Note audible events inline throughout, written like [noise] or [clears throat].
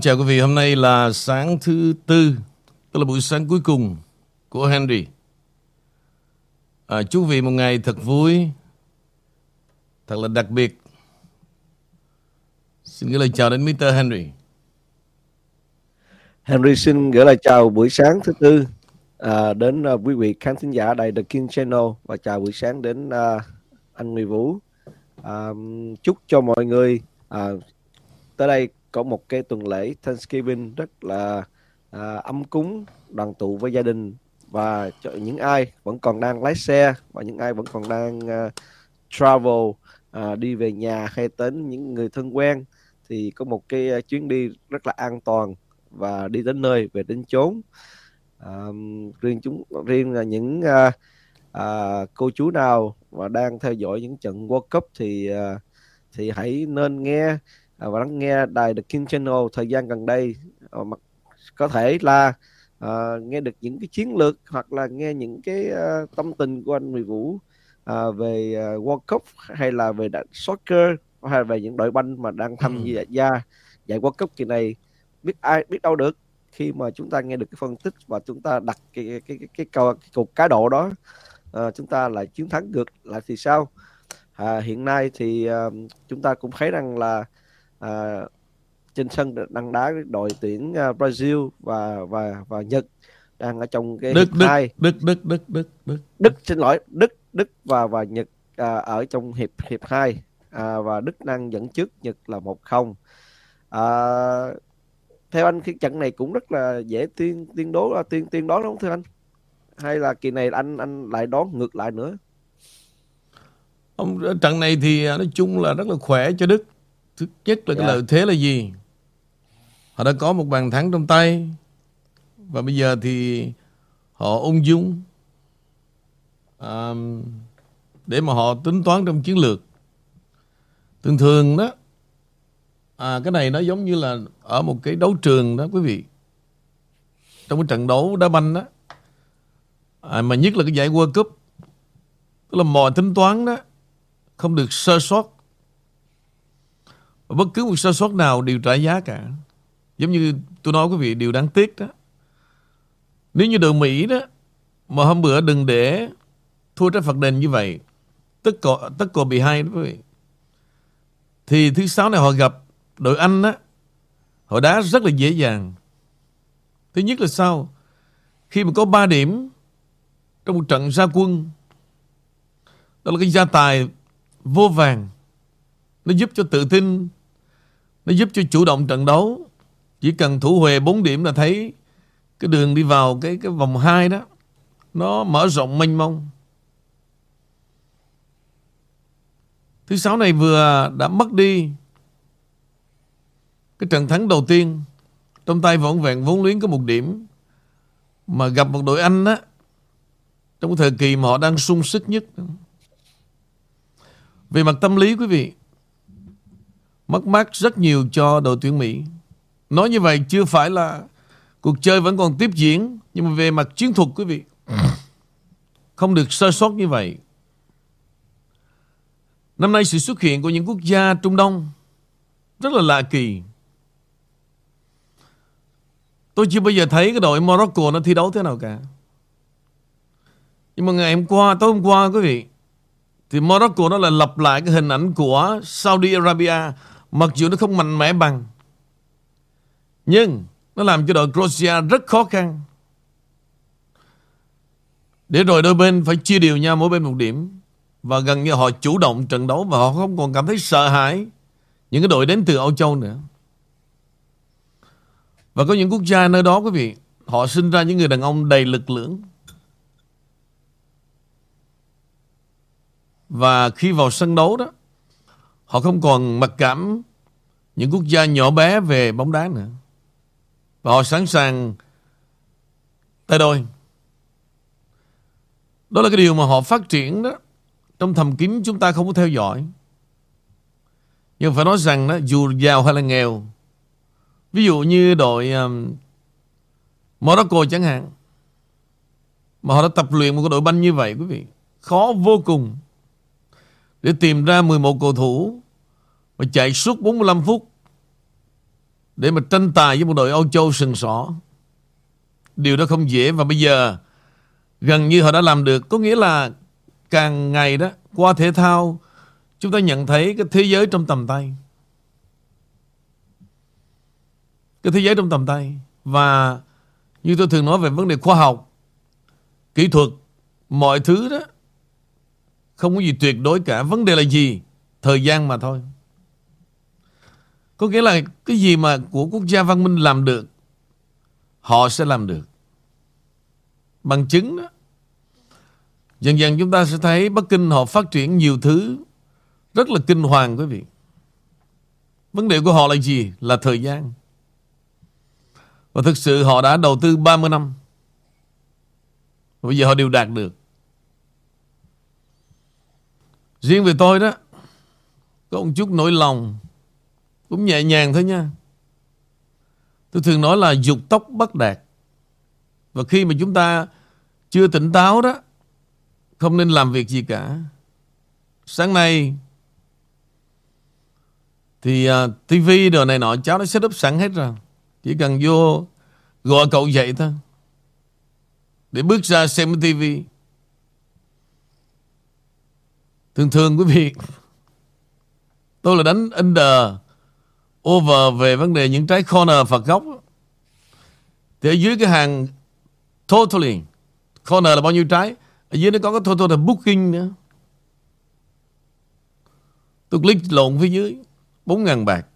Chào quý vị, hôm nay là sáng thứ tư, tức là buổi sáng cuối cùng của Henry. À, chúc quý vị một ngày thật vui, thật là đặc biệt. Xin gửi lời chào đến Mr. Henry. Henry xin gửi lời chào buổi sáng thứ tư à, đến uh, quý vị khán thính giả đài The King Channel và chào buổi sáng đến uh, anh Nguyễn Vũ. À, chúc cho mọi người à, tới đây có một cái tuần lễ Thanksgiving rất là à, ấm cúng, đoàn tụ với gia đình. Và cho những ai vẫn còn đang lái xe và những ai vẫn còn đang uh, travel uh, đi về nhà hay đến những người thân quen thì có một cái uh, chuyến đi rất là an toàn và đi đến nơi về đến chốn. Um, riêng chúng riêng là những uh, uh, cô chú nào mà đang theo dõi những trận World Cup thì uh, thì hãy nên nghe và lắng nghe đài The King Channel thời gian gần đây. Uh, có thể là uh, nghe được những cái chiến lược hoặc là nghe những cái uh, tâm tình của anh Nguyễn Vũ uh, về uh, World Cup hay là về soccer hay là về những đội banh mà đang tham ừ. gia giải World Cup kỳ này biết ai biết đâu được khi mà chúng ta nghe được cái phân tích và chúng ta đặt cái cái cái cái, cái, cái cục cá độ đó. Uh, chúng ta lại chiến thắng ngược lại thì sao? À, hiện nay thì uh, chúng ta cũng thấy rằng là uh, trên sân đang đá đội tuyển uh, Brazil và và và Nhật đang ở trong cái Đức Đức, hai. Đức Đức Đức Đức Đức. Đức xin lỗi Đức Đức và và Nhật à, ở trong hiệp hiệp 2 à, và Đức đang dẫn trước Nhật là 1-0 à, theo anh cái trận này cũng rất là dễ tiên tiên đố tiên tiên đoán đúng không thưa anh? Hay là kỳ này anh anh lại đoán ngược lại nữa? Ông trận này thì nói chung là rất là khỏe cho Đức thứ nhất là cái yeah. Dạ. lợi thế là gì? Họ đã có một bàn thắng trong tay. Và bây giờ thì họ ung dung à, để mà họ tính toán trong chiến lược. Thường thường đó à, cái này nó giống như là ở một cái đấu trường đó quý vị. Trong cái trận đấu đá banh đó à, mà nhất là cái giải World Cup. Tức là mọi tính toán đó không được sơ sót bất cứ một sơ sót nào đều trả giá cả. Giống như tôi nói quý vị, điều đáng tiếc đó. Nếu như đội Mỹ đó mà hôm bữa đừng để thua trái phạt đền như vậy, tất cả tất cả bị hai đó quý vị. Thì thứ sáu này họ gặp đội Anh á, họ đá rất là dễ dàng. Thứ nhất là sao khi mà có 3 điểm trong một trận ra quân, đó là cái gia tài vô vàng. Nó giúp cho tự tin nó giúp cho chủ động trận đấu. Chỉ cần thủ Huệ 4 điểm là thấy cái đường đi vào cái cái vòng 2 đó, nó mở rộng mênh mông. Thứ sáu này vừa đã mất đi cái trận thắng đầu tiên. Trong tay vỏn vẹn vốn luyến có một điểm. Mà gặp một đội Anh á, trong cái thời kỳ mà họ đang sung sức nhất. Về mặt tâm lý quý vị mất mát rất nhiều cho đội tuyển Mỹ. Nói như vậy chưa phải là cuộc chơi vẫn còn tiếp diễn nhưng mà về mặt chiến thuật quý vị không được sơ sót như vậy. Năm nay sự xuất hiện của những quốc gia Trung Đông rất là lạ kỳ. Tôi chưa bao giờ thấy cái đội Morocco nó thi đấu thế nào cả. Nhưng mà ngày hôm qua, tối hôm qua quý vị, thì Morocco nó là lặp lại cái hình ảnh của Saudi Arabia mặc dù nó không mạnh mẽ bằng. Nhưng nó làm cho đội Croatia rất khó khăn. Để rồi đôi bên phải chia đều nhau mỗi bên một điểm. Và gần như họ chủ động trận đấu và họ không còn cảm thấy sợ hãi những cái đội đến từ Âu Châu nữa. Và có những quốc gia nơi đó, quý vị, Họ sinh ra những người đàn ông đầy lực lưỡng Và khi vào sân đấu đó Họ không còn mặc cảm Những quốc gia nhỏ bé về bóng đá nữa. Và họ sẵn sàng Tay đôi. Đó là cái điều mà họ phát triển đó. Trong thầm kín chúng ta không có theo dõi. Nhưng phải nói rằng đó Dù giàu hay là nghèo Ví dụ như đội um, Morocco chẳng hạn Mà họ đã tập luyện một cái đội banh như vậy quý vị Khó vô cùng Để tìm ra 11 cầu thủ mà chạy suốt 45 phút để mà tranh tài với một đội Âu Châu sừng sỏ. Điều đó không dễ và bây giờ gần như họ đã làm được. Có nghĩa là càng ngày đó qua thể thao chúng ta nhận thấy cái thế giới trong tầm tay. Cái thế giới trong tầm tay. Và như tôi thường nói về vấn đề khoa học, kỹ thuật, mọi thứ đó không có gì tuyệt đối cả. Vấn đề là gì? Thời gian mà thôi. Có nghĩa là cái gì mà của quốc gia văn minh làm được, họ sẽ làm được. Bằng chứng đó. Dần dần chúng ta sẽ thấy Bắc Kinh họ phát triển nhiều thứ rất là kinh hoàng quý vị. Vấn đề của họ là gì? Là thời gian. Và thực sự họ đã đầu tư 30 năm. Bây giờ họ đều đạt được. Riêng về tôi đó, có một chút nỗi lòng, cũng nhẹ nhàng thôi nha. Tôi thường nói là dục tốc bất đạt. Và khi mà chúng ta chưa tỉnh táo đó, không nên làm việc gì cả. Sáng nay thì à, uh, tivi đồ này nọ cháu nó set up sẵn hết rồi. Chỉ cần vô gọi cậu dậy thôi. Để bước ra xem tivi. Thường thường quý vị Tôi là đánh under Over về vấn đề những trái corner phạt góc Thì ở dưới cái hàng Totally Corner là bao nhiêu trái? Ở dưới nó có cái total là booking nữa. Tôi click lộn phía dưới 4.000 bạc.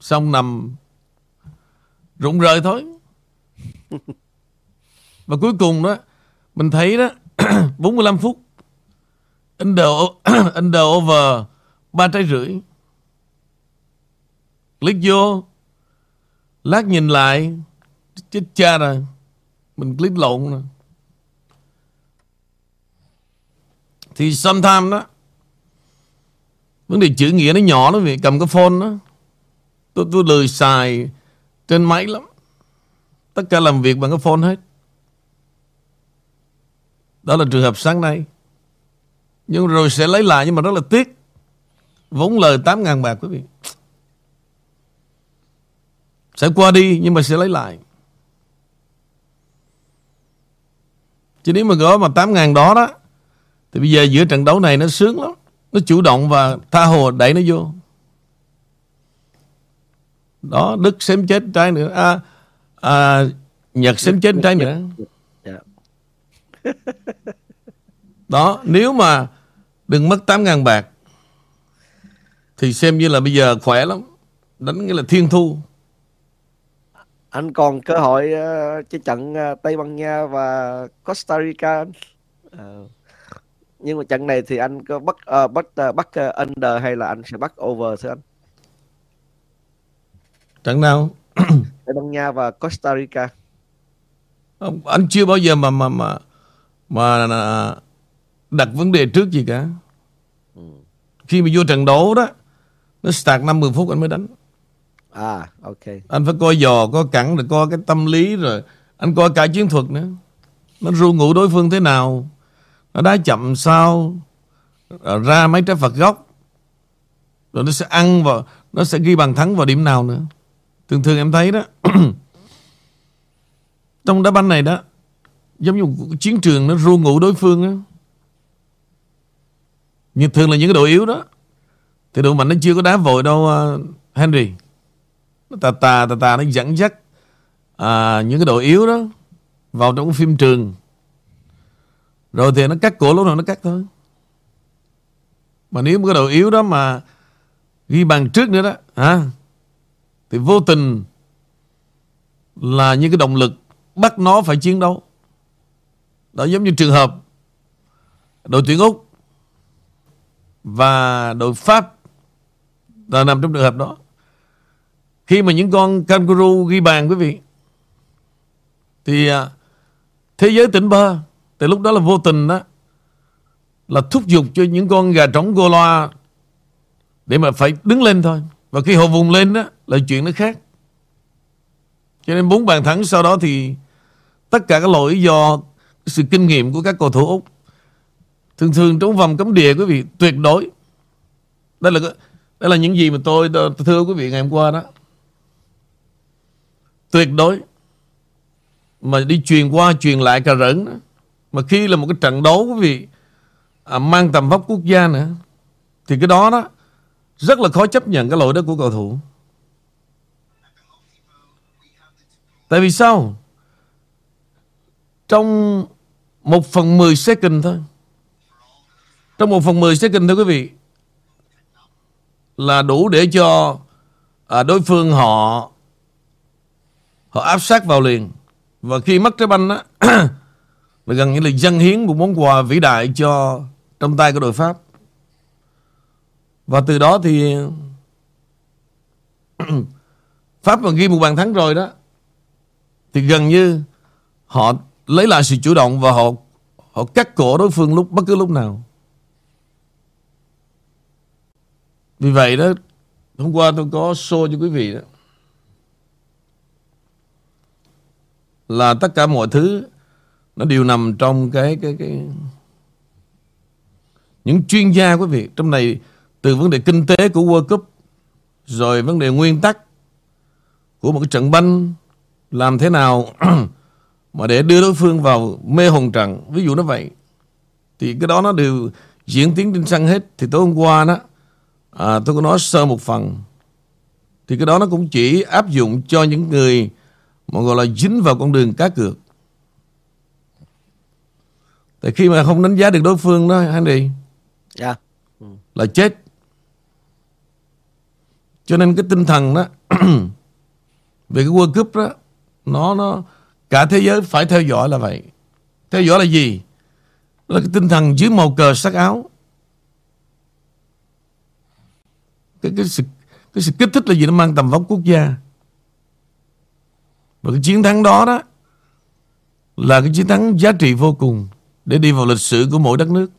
Xong nằm Rụng rời thôi. [laughs] Và cuối cùng đó Mình thấy đó [coughs] 45 phút Under, under [coughs] over ba trái rưỡi. Click vô. Lát nhìn lại. Chết cha rồi. Mình click lộn rồi. Thì sometimes đó. Vấn đề chữ nghĩa nó nhỏ đó vì cầm cái phone đó. Tôi, tôi lười xài trên máy lắm. Tất cả làm việc bằng cái phone hết. Đó là trường hợp sáng nay. Nhưng rồi sẽ lấy lại nhưng mà rất là tiếc. Vốn lời 8.000 bạc quý vị. Sẽ qua đi nhưng mà sẽ lấy lại. Chứ nếu mà có mà 8.000 đó đó thì bây giờ giữa trận đấu này nó sướng lắm. Nó chủ động và tha hồ đẩy nó vô. Đó, Đức xém chết trái nữa. À, à, Nhật xém chết trái nữa. Dạ. Đó, nếu mà đừng mất 8.000 bạc thì xem như là bây giờ khỏe lắm. Đánh nghĩa là thiên thu. Anh còn cơ hội uh, cho trận uh, Tây Ban Nha và Costa Rica. Uh, nhưng mà trận này thì anh có bắt uh, bắt uh, bắt uh, under hay là anh sẽ bắt over thưa anh? Trận nào? [clears throat] Tây Ban Nha và Costa Rica. Không, anh chưa bao giờ mà mà mà mà đặt vấn đề trước gì cả. Ừ. Khi mà vô trận đấu đó, nó start 50 phút anh mới đánh. À, ok. Anh phải coi dò, coi cẳng, rồi coi cái tâm lý rồi. Anh coi cả chiến thuật nữa. Nó ru ngủ đối phương thế nào. Nó đá chậm sao. Ra mấy trái phạt góc. Rồi nó sẽ ăn vào, nó sẽ ghi bàn thắng vào điểm nào nữa. Thường thường em thấy đó. [clears throat] trong đá banh này đó, giống như một chiến trường nó ru ngủ đối phương á. Nhưng thường là những cái đội yếu đó Thì đội mạnh nó chưa có đá vội đâu uh, Henry tà tà tà tà nó dẫn dắt à, Những cái đội yếu đó Vào trong phim trường. Rồi thì nó cắt cổ lúc nào nó cắt thôi. Mà nếu cái đội yếu đó mà Ghi bàn trước nữa đó hả Thì vô tình Là những cái động lực Bắt nó phải chiến đấu. Đó giống như trường hợp Đội tuyển Úc và đội Pháp là nằm trong trường hợp đó. Khi mà những con kangaroo ghi bàn, quý vị, thì à, thế giới tỉnh bơ từ lúc đó là vô tình đó, là thúc giục cho những con gà trống gô loa để mà phải đứng lên thôi. Và khi họ vùng lên đó, là chuyện nó khác. Cho nên bốn bàn thắng sau đó thì tất cả các lỗi do sự kinh nghiệm của các cầu thủ Úc thường thường trong vòng cấm địa, quý vị, tuyệt đối đây là đây là những gì mà tôi thưa quý vị ngày hôm qua đó tuyệt đối. Mà đi truyền qua truyền lại cà rỡn đó. mà khi là một cái trận đấu quý vị à, mang tầm vóc quốc gia nữa thì cái đó đó rất là khó chấp nhận cái lỗi đó của cầu thủ. Tại vì sao? Trong một phần 10 second thôi. Trong một phần 10 second thôi quý vị là đủ để cho à, đối phương họ họ áp sát vào liền. Và khi mất trái banh á, [clears throat] là gần như là dân hiến một món quà vĩ đại cho trong tay của đội Pháp. Và từ đó thì [clears throat] Pháp mà ghi một bàn thắng rồi đó, thì gần như họ lấy lại sự chủ động và họ họ cắt cổ đối phương lúc, bất cứ lúc nào. Vì vậy đó, hôm qua tôi có show cho quý vị đó. Là tất cả mọi thứ nó đều nằm trong cái cái cái những chuyên gia quý vị. Trong này từ vấn đề kinh tế của World Cup rồi vấn đề nguyên tắc của một cái trận banh làm thế nào [clears throat] mà để đưa đối phương vào mê hồn trận. Ví dụ nó vậy. Thì cái đó nó đều diễn tiến trên sân hết. Thì tối hôm qua đó à, tôi có nói sơ một phần. Thì cái đó nó cũng chỉ áp dụng cho những người mà gọi là dính vào con đường cá cược. Tại khi mà không đánh giá được đối phương đó Henry Dạ. là chết. Cho nên cái tinh thần đó [clears throat] về cái World Cup đó nó nó cả thế giới phải theo dõi là vậy. Theo dõi là gì? Là cái tinh thần dưới màu cờ sắc áo. Cái cái sự cái sự kích thích là gì? Nó mang tầm vóc quốc gia và cái chiến thắng đó đó là cái chiến thắng giá trị vô cùng để đi vào lịch sử của mỗi đất nước.